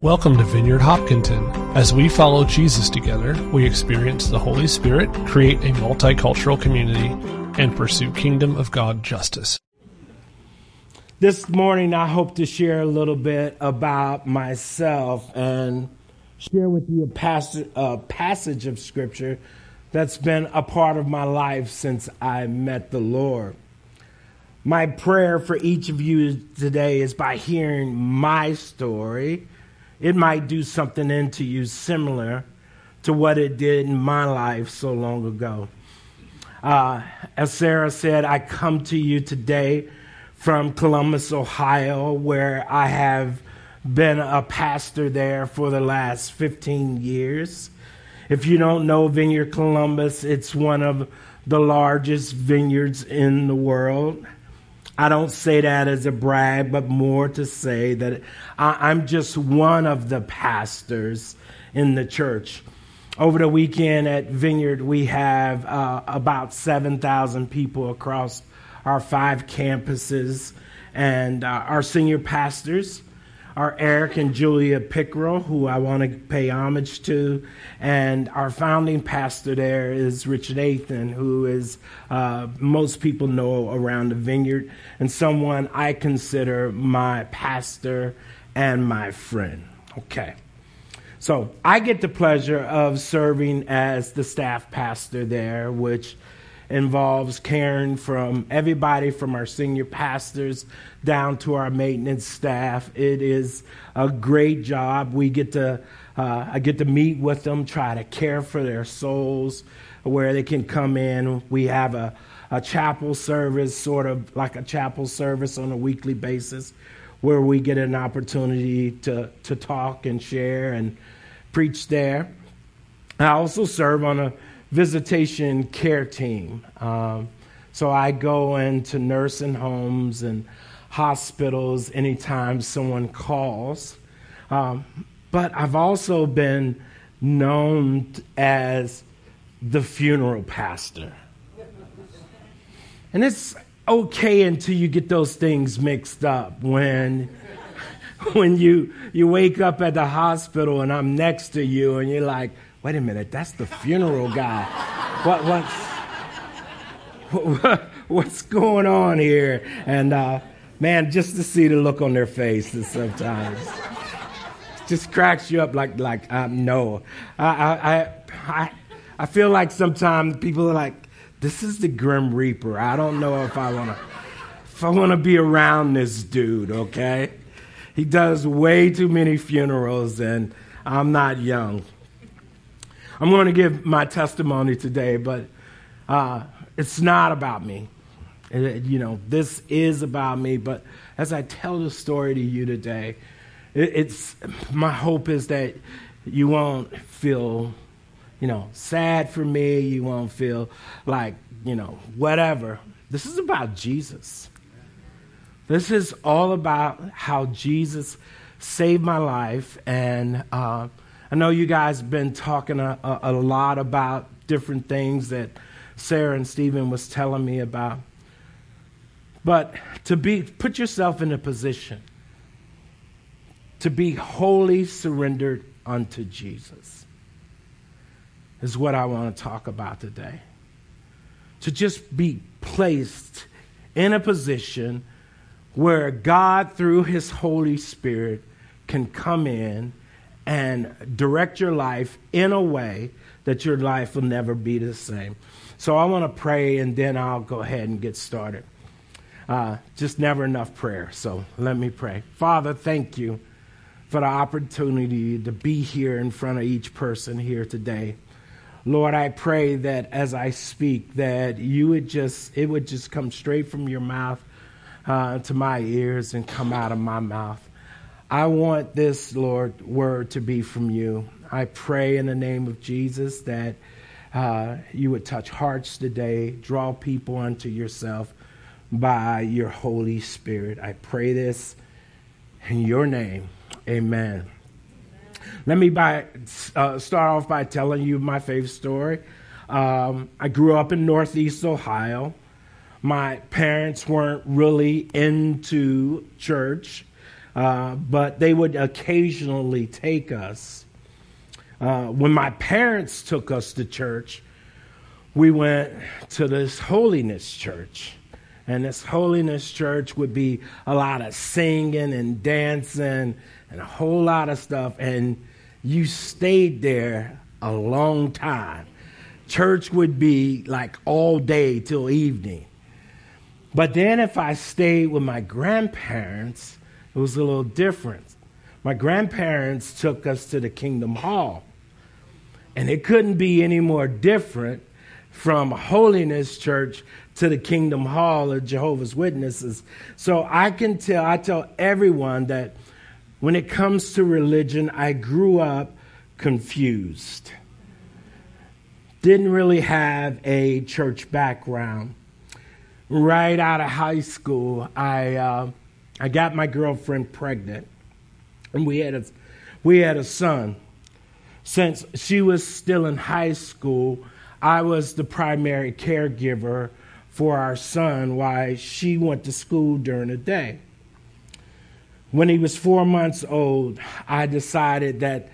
Welcome to Vineyard Hopkinton. As we follow Jesus together, we experience the Holy Spirit, create a multicultural community, and pursue kingdom of God justice. This morning, I hope to share a little bit about myself and share with you a passage, a passage of Scripture that's been a part of my life since I met the Lord. My prayer for each of you today is by hearing my story it might do something into you similar to what it did in my life so long ago. Uh, as Sarah said, I come to you today from Columbus, Ohio, where I have been a pastor there for the last 15 years. If you don't know Vineyard Columbus, it's one of the largest vineyards in the world. I don't say that as a brag, but more to say that I, am just one of the pastors in the church. Over the weekend at Vineyard, we have uh, about 7,000 people across our five campuses, and uh, our senior pastors are Eric and Julia Pickerill, who I want to pay homage to, and our founding pastor there is Rich Nathan, who is uh, most people know around the vineyard, and someone I consider my pastor and my friend. Okay. So I get the pleasure of serving as the staff pastor there, which involves caring from everybody from our senior pastors down to our maintenance staff. It is a great job. We get to uh, I get to meet with them, try to care for their souls, where they can come in. We have a, a chapel service, sort of like a chapel service on a weekly basis, where we get an opportunity to, to talk and share and preach there. I also serve on a visitation care team. Um, so I go into nursing homes and hospitals anytime someone calls. Um, but I've also been known as the funeral pastor. And it's okay until you get those things mixed up when when you you wake up at the hospital and I'm next to you and you're like, wait a minute, that's the funeral guy. What, what's, what, what's going on here? And uh, man, just to see the look on their faces sometimes just cracks you up like, like um, no. I, I, I, I feel like sometimes people are like, this is the Grim Reaper. I don't know if I want to if I want to be around this dude, okay? He does way too many funerals and I'm not young. I'm going to give my testimony today, but uh, it's not about me. It, you know, this is about me, but as I tell the story to you today, it, it's my hope is that you won't feel, you know, sad for me. You won't feel like, you know, whatever. This is about Jesus. This is all about how Jesus saved my life and. Uh, I know you guys have been talking a, a, a lot about different things that Sarah and Stephen was telling me about. But to be put yourself in a position to be wholly surrendered unto Jesus is what I want to talk about today. To just be placed in a position where God, through His Holy Spirit, can come in and direct your life in a way that your life will never be the same. So I want to pray and then I'll go ahead and get started. Uh, just never enough prayer. So let me pray. Father, thank you for the opportunity to be here in front of each person here today. Lord, I pray that as I speak, that you would just, it would just come straight from your mouth uh, to my ears and come out of my mouth. I want this, Lord, word to be from you. I pray in the name of Jesus that uh, you would touch hearts today, draw people unto yourself by your Holy Spirit. I pray this in your name. Amen. Let me by, uh, start off by telling you my favorite story. Um, I grew up in Northeast Ohio. My parents weren't really into church. Uh, but they would occasionally take us. Uh, when my parents took us to church, we went to this holiness church. And this holiness church would be a lot of singing and dancing and a whole lot of stuff. And you stayed there a long time. Church would be like all day till evening. But then if I stayed with my grandparents, it was a little different. My grandparents took us to the Kingdom Hall. And it couldn't be any more different from Holiness Church to the Kingdom Hall of Jehovah's Witnesses. So I can tell, I tell everyone that when it comes to religion, I grew up confused. Didn't really have a church background. Right out of high school, I, uh, I got my girlfriend pregnant, and we had a, we had a son. Since she was still in high school, I was the primary caregiver for our son while she went to school during the day. When he was four months old, I decided that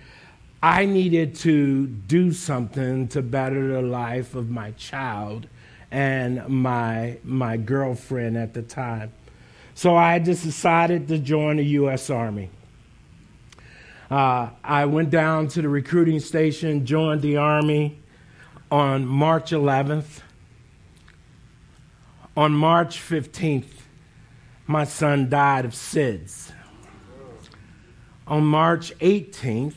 I needed to do something to better the life of my child and my, my girlfriend at the time. So I just decided to join the U.S. Army. Uh, I went down to the recruiting station, joined the Army on March 11th, on March 15th, my son died of SIDS. On March 18th,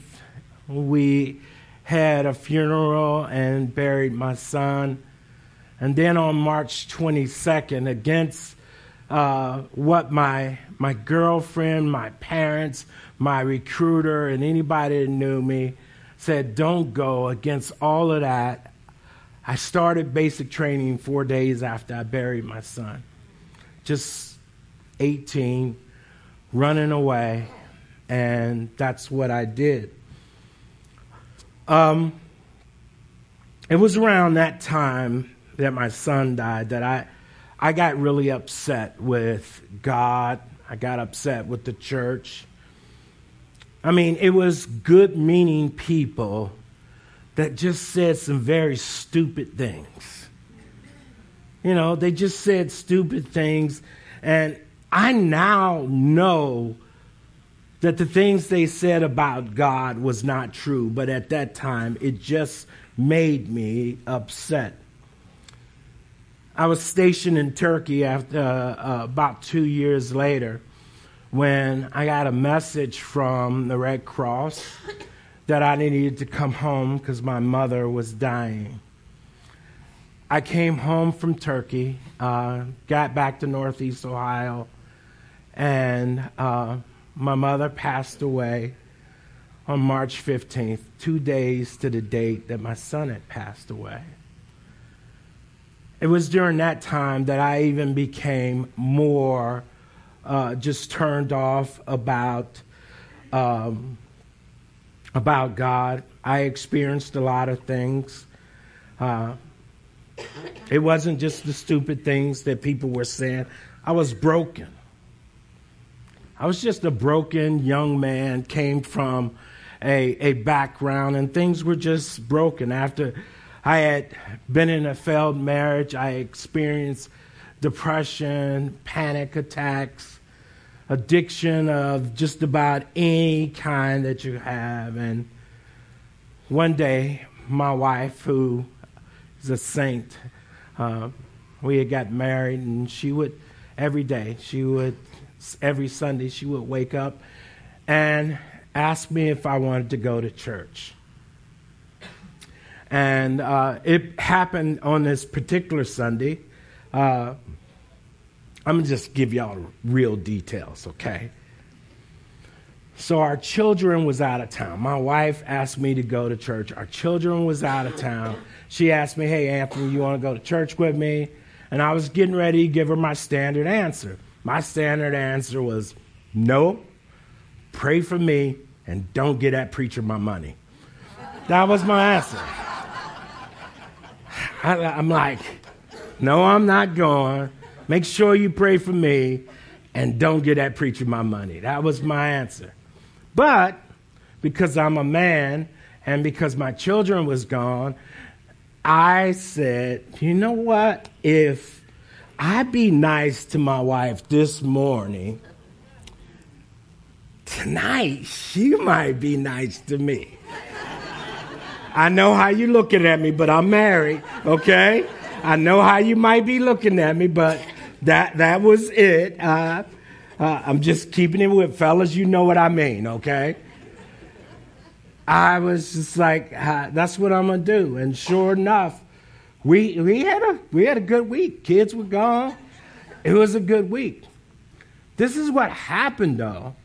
we had a funeral and buried my son. And then on March 22nd, against uh, what my, my girlfriend, my parents, my recruiter, and anybody that knew me said, don't go against all of that, I started basic training four days after I buried my son. Just 18, running away, and that's what I did. Um, it was around that time that my son died that I, I got really upset with God. I got upset with the church. I mean, it was good meaning people that just said some very stupid things. You know, they just said stupid things. And I now know that the things they said about God was not true, but at that time it just made me upset. I was stationed in Turkey after uh, uh, about two years later when I got a message from the Red Cross that I needed to come home because my mother was dying. I came home from Turkey, uh, got back to Northeast Ohio, and uh, my mother passed away on March 15th, two days to the date that my son had passed away. It was during that time that I even became more uh, just turned off about um, about God. I experienced a lot of things. Uh, it wasn't just the stupid things that people were saying. I was broken. I was just a broken young man, came from a, a background, and things were just broken. After I had been in a failed marriage, I experienced depression, panic attacks, addiction of just about any kind that you have. And one day, my wife, who is a saint, uh, we had got married, and she would, every day, she would, every Sunday, she would wake up and ask me if I wanted to go to church. And uh, it happened on this particular Sunday. Uh, I'm going to just give y'all real details, okay? So our children was out of town. My wife asked me to go to church. Our children was out of town. She asked me, "Hey Anthony, you want to go to church with me?" And I was getting ready to give her my standard answer. My standard answer was, "No. Pray for me and don't get that preacher my money." That was my answer. I, I'm like, "No, I'm not going. Make sure you pray for me and don't get that preacher my money. That was my answer. But because I'm a man and because my children was gone, I said, you know what? If I be nice to my wife this morning, tonight she might be nice to me. I know how you looking at me, but I'm married, okay? I know how you might be looking at me, but that that was it. Uh, uh, I'm just keeping it with fellas. You know what I mean, okay? I was just like, that's what I'm gonna do. And sure enough, we we had a we had a good week. Kids were gone. It was a good week. This is what happened though.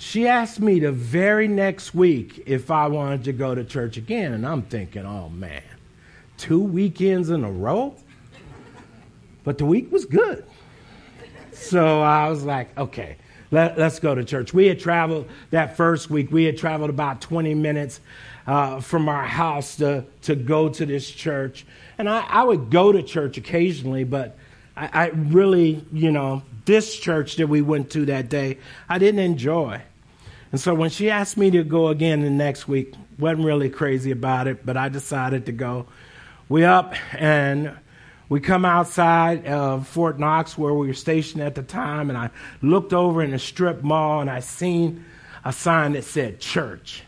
She asked me the very next week if I wanted to go to church again, and I'm thinking, oh man, two weekends in a row? But the week was good. So I was like, okay, let, us go to church. We had traveled that first week, we had traveled about 20 minutes uh, from our house to, to go to this church. And I, I would go to church occasionally, but I, I really, you know, this church that we went to that day, I didn't enjoy. And so when she asked me to go again the next week, wasn't really crazy about it, but I decided to go. We up and we come outside of Fort Knox where we were stationed at the time, and I looked over in the strip mall and I seen a sign that said church.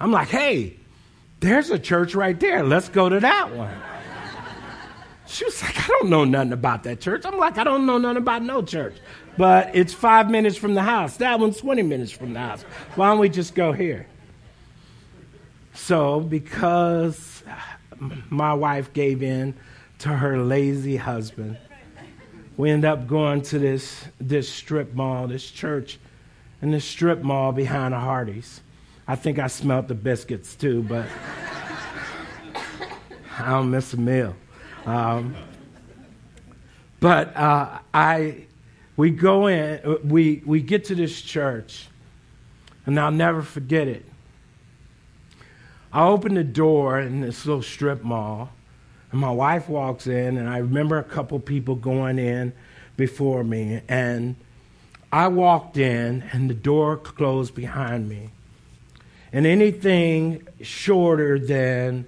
I'm like, hey, there's a church right there. Let's go to that one. She was like, I don't know nothing about that church. I'm like, I don't know nothing about no church. But it's five minutes from the house. That one's 20 minutes from the house. Why don't we just go here? So, because my wife gave in to her lazy husband, we end up going to this, this strip mall, this church, and this strip mall behind the Hardee's. I think I smelled the biscuits too, but I don't miss a meal. Um, but uh, I, we go in, uh, we, we get to this church, and I'll never forget it. I open the door in this little strip mall, and my wife walks in, and I remember a couple people going in before me, and I walked in, and the door closed behind me. And anything shorter than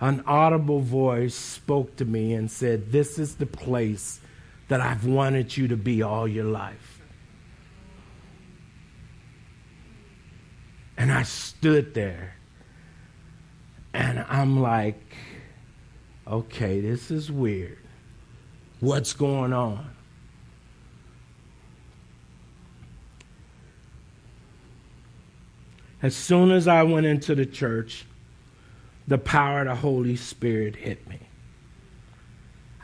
an audible voice spoke to me and said, This is the place that I've wanted you to be all your life. And I stood there and I'm like, okay, this is weird. What's going on? As soon as I went into the church, the power of the Holy Spirit hit me.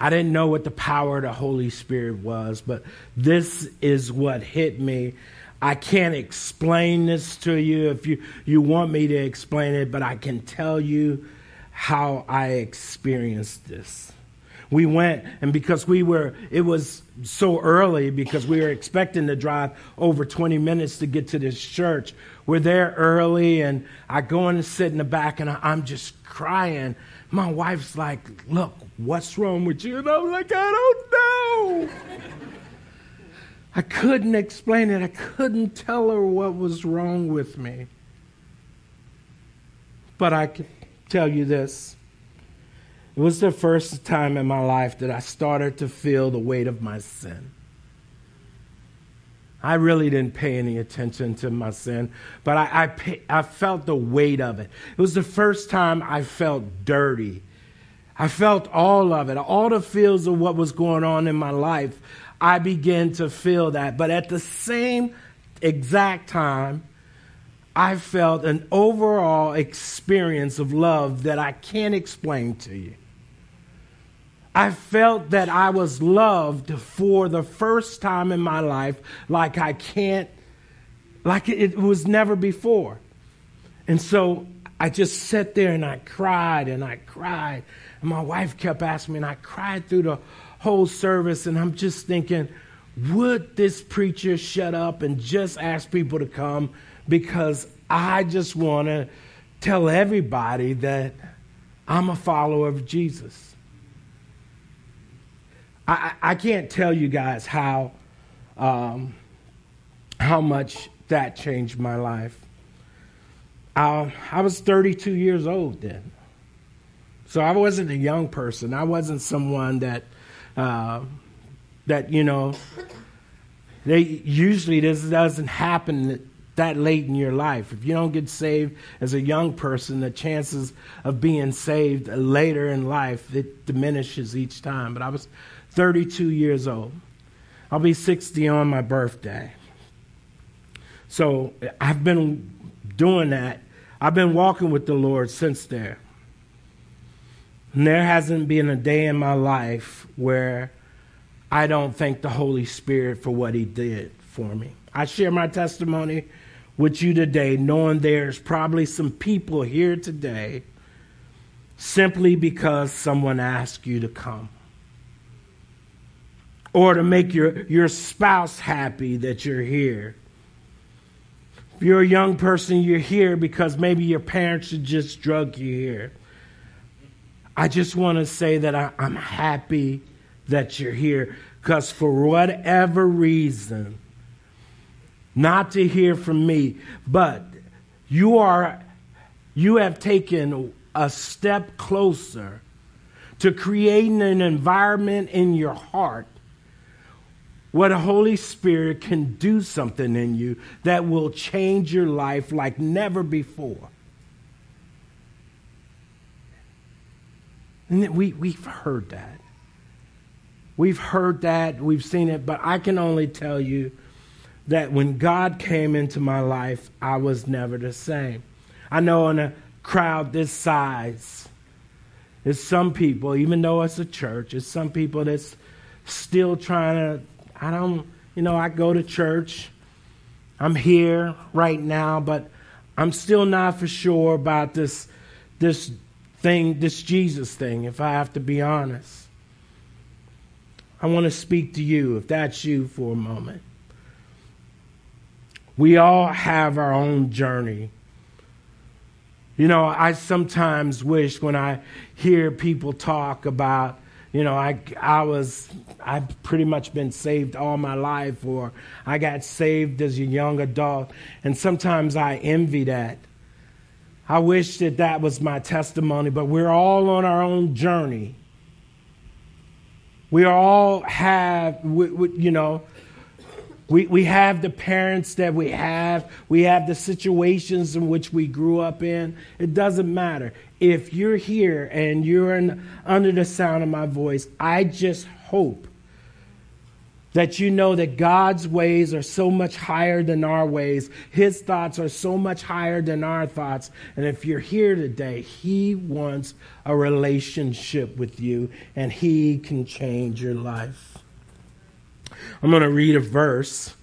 I didn't know what the power of the Holy Spirit was, but this is what hit me. I can't explain this to you if you, you want me to explain it, but I can tell you how I experienced this. We went, and because we were, it was so early because we were expecting to drive over 20 minutes to get to this church. We're there early, and I go in and sit in the back, and I'm just crying. My wife's like, Look, what's wrong with you? And I'm like, I don't know. I couldn't explain it. I couldn't tell her what was wrong with me. But I can tell you this it was the first time in my life that I started to feel the weight of my sin. I really didn't pay any attention to my sin, but I, I, pay, I felt the weight of it. It was the first time I felt dirty. I felt all of it, all the feels of what was going on in my life. I began to feel that. But at the same exact time, I felt an overall experience of love that I can't explain to you. I felt that I was loved for the first time in my life like I can't, like it was never before. And so I just sat there and I cried and I cried. And my wife kept asking me, and I cried through the whole service. And I'm just thinking, would this preacher shut up and just ask people to come? Because I just want to tell everybody that I'm a follower of Jesus. I, I can't tell you guys how um, how much that changed my life. Uh, I was 32 years old then. So I wasn't a young person. I wasn't someone that, uh, that you know, they usually this doesn't happen that late in your life. If you don't get saved as a young person, the chances of being saved later in life it diminishes each time. But I was 32 years old. I'll be 60 on my birthday. So I've been doing that. I've been walking with the Lord since there. And there hasn't been a day in my life where I don't thank the Holy Spirit for what He did for me. I share my testimony with you today, knowing there's probably some people here today simply because someone asked you to come. Or to make your, your spouse happy that you're here. If you're a young person, you're here because maybe your parents just drug you here. I just want to say that I, I'm happy that you're here because for whatever reason, not to hear from me, but you are you have taken a step closer to creating an environment in your heart where the Holy Spirit can do something in you that will change your life like never before. And we, we've heard that. We've heard that, we've seen it, but I can only tell you that when God came into my life, I was never the same. I know in a crowd this size, there's some people, even though it's a church, it's some people that's still trying to, I don't, you know, I go to church, I'm here right now, but I'm still not for sure about this, this thing, this Jesus thing, if I have to be honest. I want to speak to you, if that's you, for a moment. We all have our own journey. You know, I sometimes wish when I hear people talk about, you know, I, I was, I've pretty much been saved all my life, or I got saved as a young adult, and sometimes I envy that. I wish that that was my testimony, but we're all on our own journey. We all have, you know, we, we have the parents that we have. We have the situations in which we grew up in. It doesn't matter. If you're here and you're in, under the sound of my voice, I just hope that you know that God's ways are so much higher than our ways. His thoughts are so much higher than our thoughts. And if you're here today, He wants a relationship with you and He can change your life. I'm going to read a verse.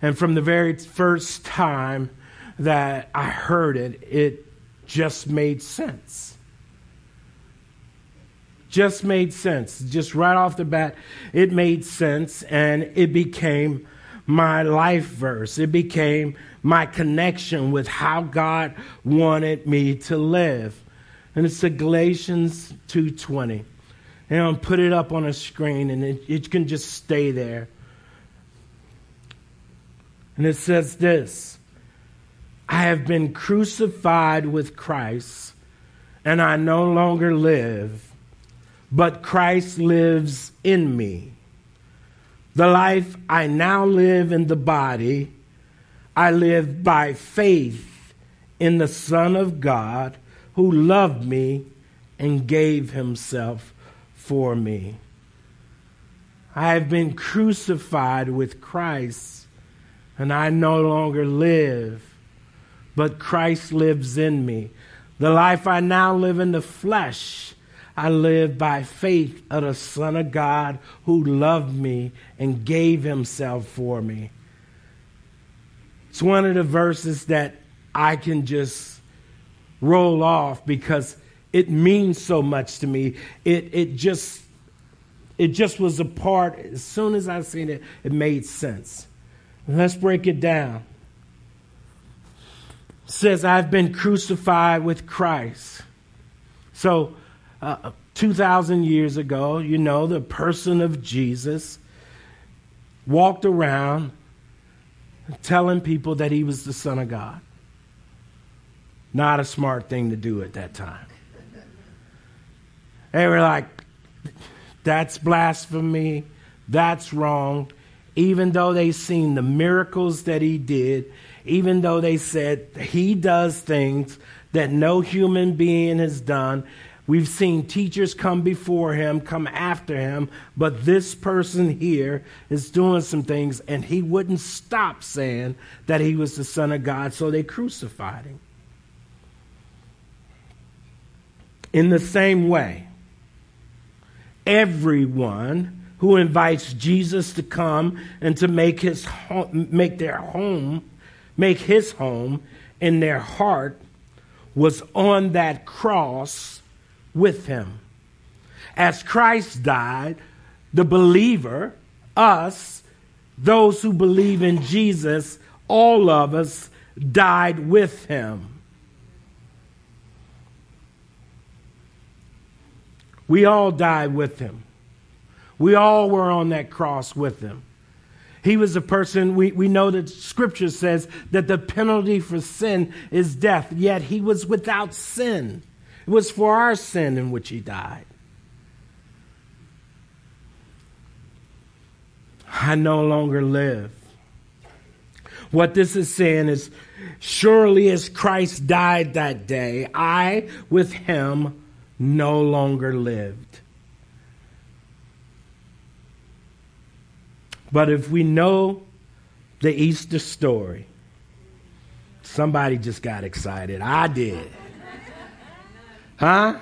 And from the very first time that I heard it, it just made sense. Just made sense. Just right off the bat, it made sense and it became my life verse. It became my connection with how God wanted me to live. And it's the Galatians 2:20. And I'll put it up on a screen and it, it can just stay there. And it says this I have been crucified with Christ, and I no longer live, but Christ lives in me. The life I now live in the body, I live by faith in the Son of God who loved me and gave himself for me. I have been crucified with Christ and I no longer live, but Christ lives in me. The life I now live in the flesh, I live by faith of the Son of God who loved me and gave himself for me. It's one of the verses that I can just roll off because it means so much to me. It, it just it just was a part as soon as I seen it, it made sense. Let's break it down. It says, I've been crucified with Christ. So, uh, 2,000 years ago, you know, the person of Jesus walked around telling people that he was the Son of God. Not a smart thing to do at that time. They were like, that's blasphemy, that's wrong. Even though they seen the miracles that he did, even though they said he does things that no human being has done, We've seen teachers come before him, come after him, but this person here is doing some things, and he wouldn't stop saying that he was the Son of God, so they crucified him. In the same way, everyone who invites Jesus to come and to make his home, make their home, make his home in their heart was on that cross with him. As Christ died, the believer, us, those who believe in Jesus, all of us died with him. We all died with him. We all were on that cross with him. He was a person, we, we know that scripture says that the penalty for sin is death, yet he was without sin. It was for our sin in which he died. I no longer live. What this is saying is surely as Christ died that day, I with him no longer lived. But if we know the Easter story, somebody just got excited. I did. Huh?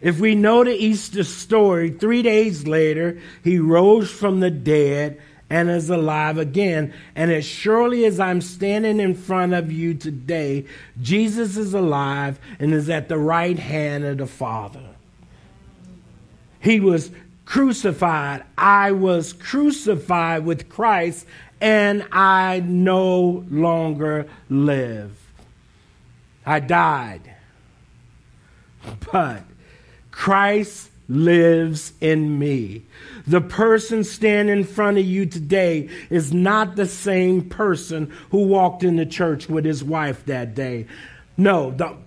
If we know the Easter story, three days later, he rose from the dead and is alive again. And as surely as I'm standing in front of you today, Jesus is alive and is at the right hand of the Father. He was crucified. I was crucified with Christ, and I no longer live. I died. But Christ lives in me. The person standing in front of you today is not the same person who walked in the church with his wife that day. No, don't,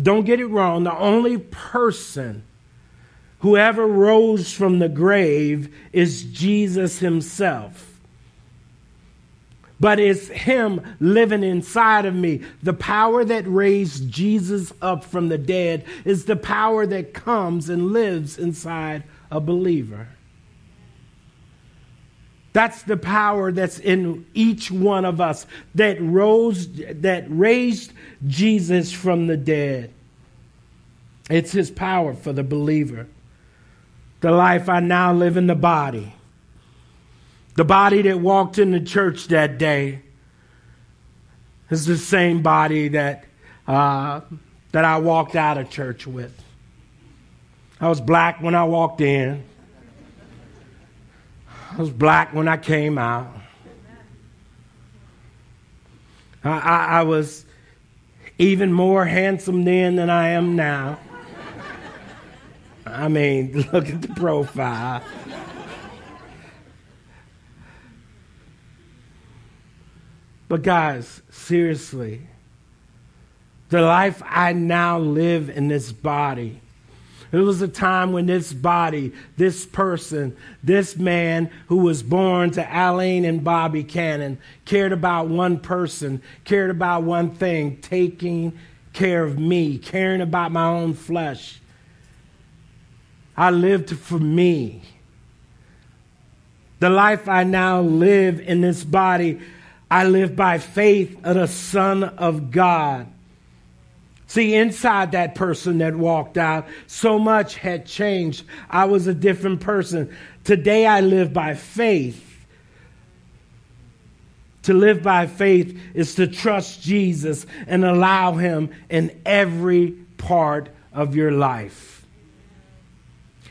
don't get it wrong. The only person who ever rose from the grave is Jesus himself but it's Him living inside of me. The power that raised Jesus up from the dead is the power that comes and lives inside a believer. That's the power that's in each one of us that rose that raised Jesus from the dead. It's his power for the believer. The life I now live in the body the body that walked in the church that day is the same body that, uh, that I walked out of church with. I was black when I walked in. I was black when I came out. I, I, I was even more handsome then than I am now. I mean, look at the profile. But, guys, seriously, the life I now live in this body. It was a time when this body, this person, this man who was born to Aline and Bobby Cannon cared about one person, cared about one thing, taking care of me, caring about my own flesh. I lived for me. The life I now live in this body, I live by faith of the Son of God. See, inside that person that walked out, so much had changed. I was a different person. Today I live by faith. To live by faith is to trust Jesus and allow Him in every part of your life.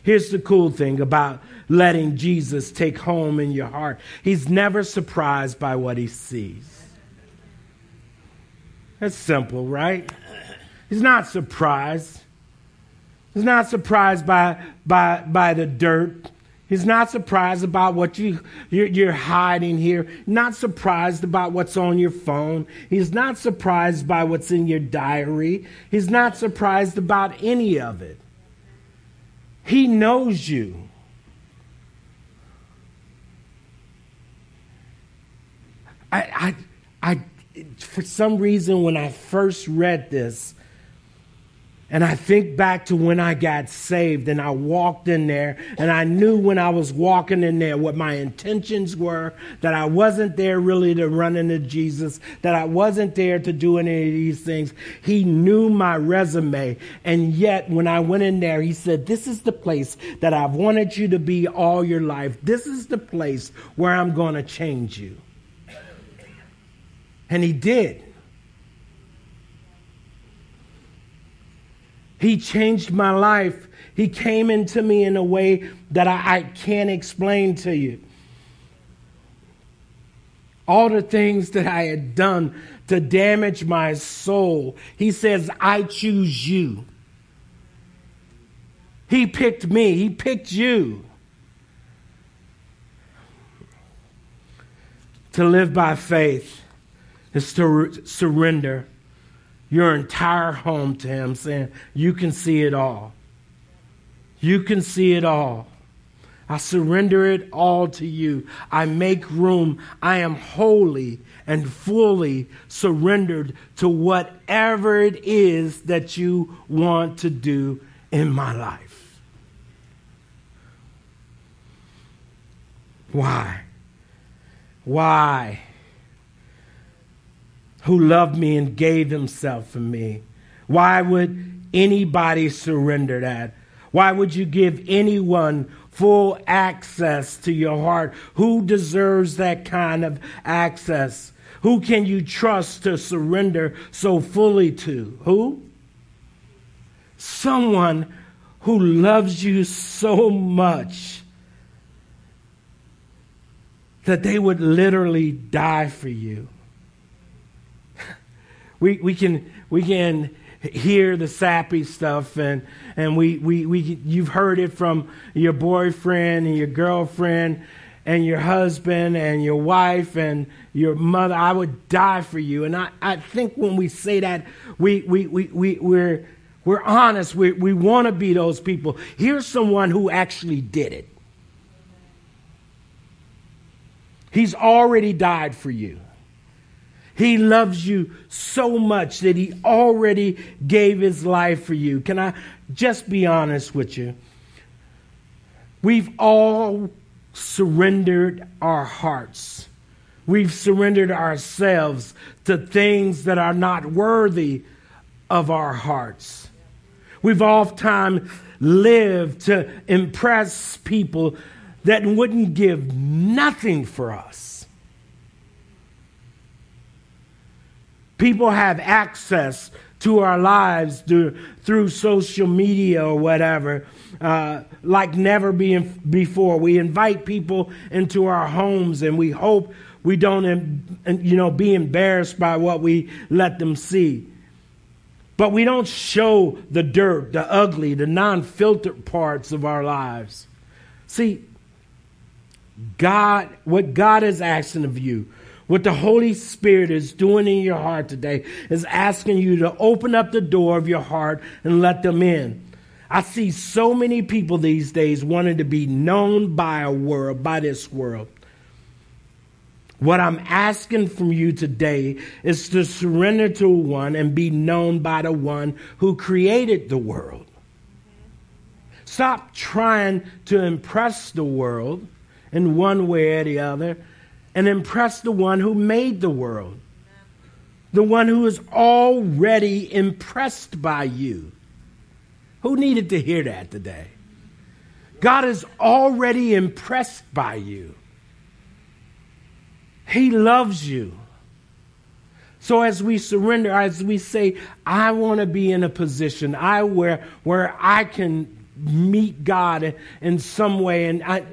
Here's the cool thing about letting Jesus take home in your heart. He's never surprised by what he sees. That's simple, right? He's not surprised. He's not surprised by, by, by the dirt. He's not surprised about what you, you're, you're, hiding here. Not surprised about what's on your phone. He's not surprised by what's in your diary. He's not surprised about any of it. He knows you. I, I, I, for some reason, when I first read this, and I think back to when I got saved and I walked in there and I knew when I was walking in there what my intentions were, that I wasn't there really to run into Jesus, that I wasn't there to do any of these things. He knew my resume. And yet when I went in there, he said, this is the place that I've wanted you to be all your life. This is the place where I'm going to change you. And he did. He changed my life. He came into me in a way that I, I can't explain to you. All the things that I had done to damage my soul, he says, I choose you. He picked me, he picked you. To live by faith is to surrender your entire home to Him, saying, You can see it all. You can see it all. I surrender it all to you. I make room. I am wholly and fully surrendered to whatever it is that you want to do in my life. Why? Why? Who loved me and gave himself for me. Why would anybody surrender that? Why would you give anyone full access to your heart? Who deserves that kind of access? Who can you trust to surrender so fully to? Who? Someone who loves you so much that they would literally die for you. We, we, can, we can hear the sappy stuff and, and we, we, we, you've heard it from your boyfriend and your girlfriend and your husband and your wife and your mother. I would die for you. And I, I think when we say that, we, we, we, we, we're, we're honest. We, we want to be those people. Here's someone who actually did it. He's already died for you. He loves you so much that he already gave his life for you. Can I just be honest with you? We've all surrendered our hearts. We've surrendered ourselves to things that are not worthy of our hearts. We've oftentimes lived to impress people that wouldn't give nothing for us. People have access to our lives through, through social media or whatever, uh, like never being before. We invite people into our homes and we hope we don't, you know, be embarrassed by what we let them see. But we don't show the dirt, the ugly, the non filtered parts of our lives. See, God, what God is asking of you, what the Holy Spirit is doing in your heart today is asking you to open up the door of your heart and let them in. I see so many people these days wanting to be known by a world, by this world. What I'm asking from you today is to surrender to one and be known by the one who created the world. Stop trying to impress the world in one way or the other and impress the one who made the world, the one who is already impressed by you. Who needed to hear that today? God is already impressed by you. He loves you. So as we surrender, as we say, I want to be in a position I where where I can meet God in some way, and I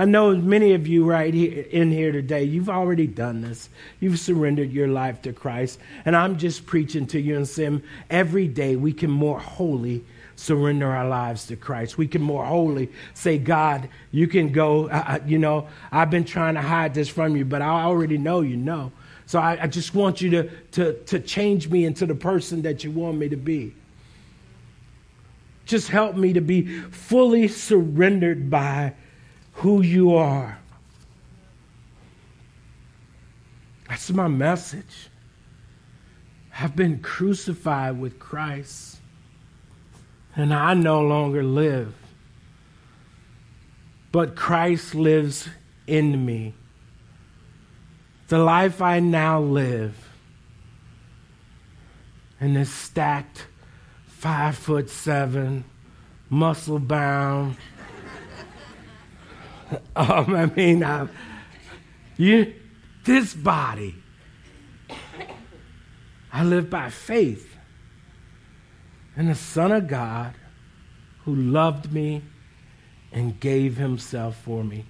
I know many of you right here, in here today, you've already done this. You've surrendered your life to Christ. And I'm just preaching to you and saying every day we can more wholly surrender our lives to Christ. We can more wholly say, God, you can go. Uh, you know, I've been trying to hide this from you, but I already know you know. So I, I just want you to, to, to change me into the person that you want me to be. Just help me to be fully surrendered by who you are. That's my message. I've been crucified with Christ, and I no longer live, but Christ lives in me. The life I now live in this stacked five foot seven, muscle bound. um, I mean, uh, you, this body, I live by faith in the Son of God who loved me and gave himself for me.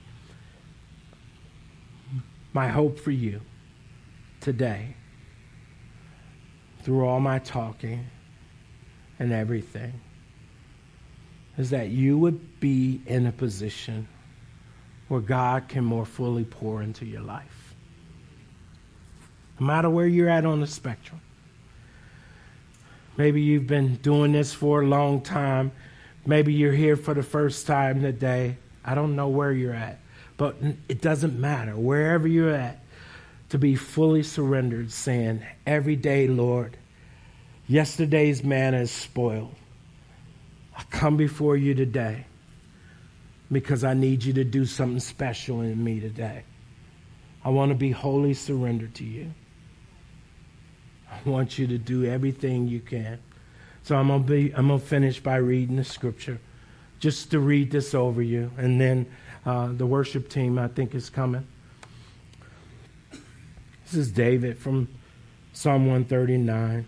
My hope for you today through all my talking and everything is that you would be in a position where God can more fully pour into your life. No matter where you're at on the spectrum. Maybe you've been doing this for a long time. Maybe you're here for the first time today. I don't know where you're at. But it doesn't matter. Wherever you're at, to be fully surrendered, saying, Every day, Lord, yesterday's manna is spoiled. I come before you today because I need you to do something special in me today. I want to be wholly surrendered to you. I want you to do everything you can. So I'm gonna be I'm gonna finish by reading the scripture, just to read this over you, and then uh, the worship team, I think, is coming. This is David from Psalm 139.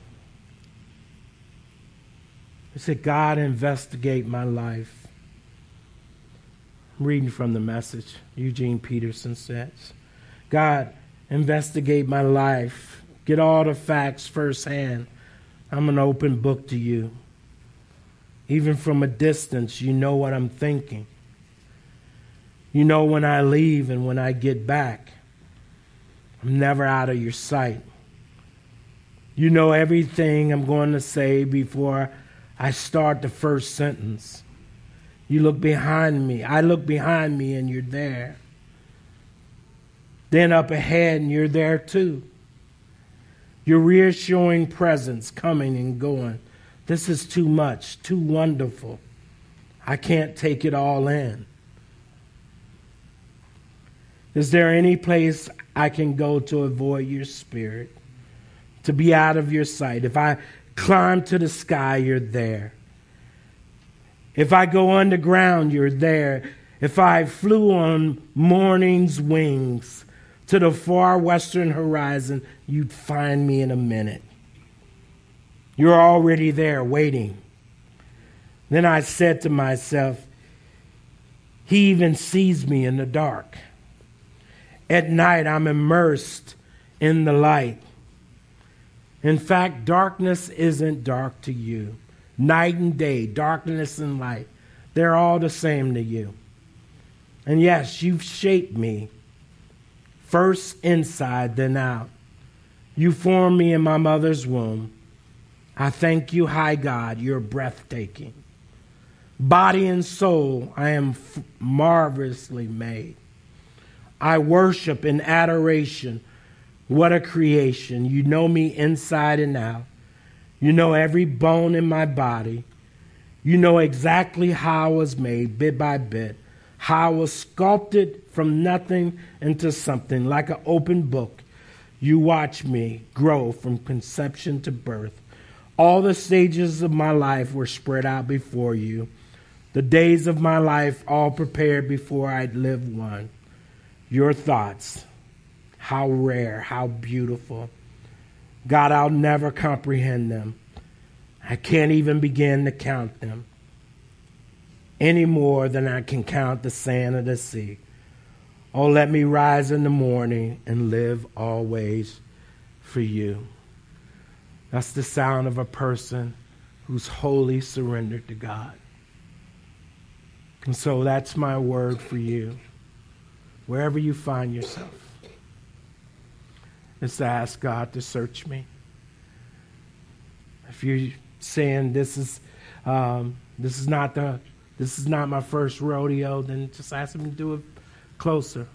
He said, God, investigate my life. Reading from the message. Eugene Peterson says, God, investigate my life. Get all the facts firsthand. I'm an open book to you. Even from a distance, you know what I'm thinking. You know when I leave and when I get back. I'm never out of your sight. You know everything I'm going to say before I start the first sentence. You look behind me. I look behind me and you're there. Then up ahead and you're there too. Your reassuring presence coming and going. This is too much, too wonderful. I can't take it all in. Is there any place I can go to avoid your spirit? To be out of your sight? If I climb to the sky, you're there. If I go underground, you're there. If I flew on morning's wings to the far western horizon, you'd find me in a minute. You're already there waiting. Then I said to myself, He even sees me in the dark. At night, I'm immersed in the light. In fact, darkness isn't dark to you. Night and day, darkness and light, they're all the same to you. And yes, you've shaped me, first inside, then out. You formed me in my mother's womb. I thank you, high God, you're breathtaking. Body and soul, I am f- marvelously made. I worship in adoration. What a creation. You know me inside and out. You know every bone in my body. You know exactly how I was made, bit by bit, how I was sculpted from nothing into something, like an open book. You watch me grow from conception to birth. All the stages of my life were spread out before you. The days of my life all prepared before I'd lived one your thoughts. How rare, how beautiful. God, I'll never comprehend them. I can't even begin to count them any more than I can count the sand of the sea. Oh, let me rise in the morning and live always for you. That's the sound of a person who's wholly surrendered to God. And so that's my word for you. Wherever you find yourself, is to ask God to search me. If you're saying this is um, this is not the this is not my first rodeo, then just ask him to do it closer.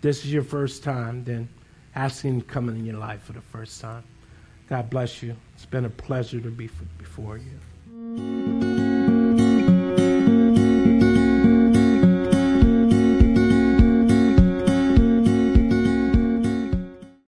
This is your first time, then ask him to come in your life for the first time. God bless you. It's been a pleasure to be before you.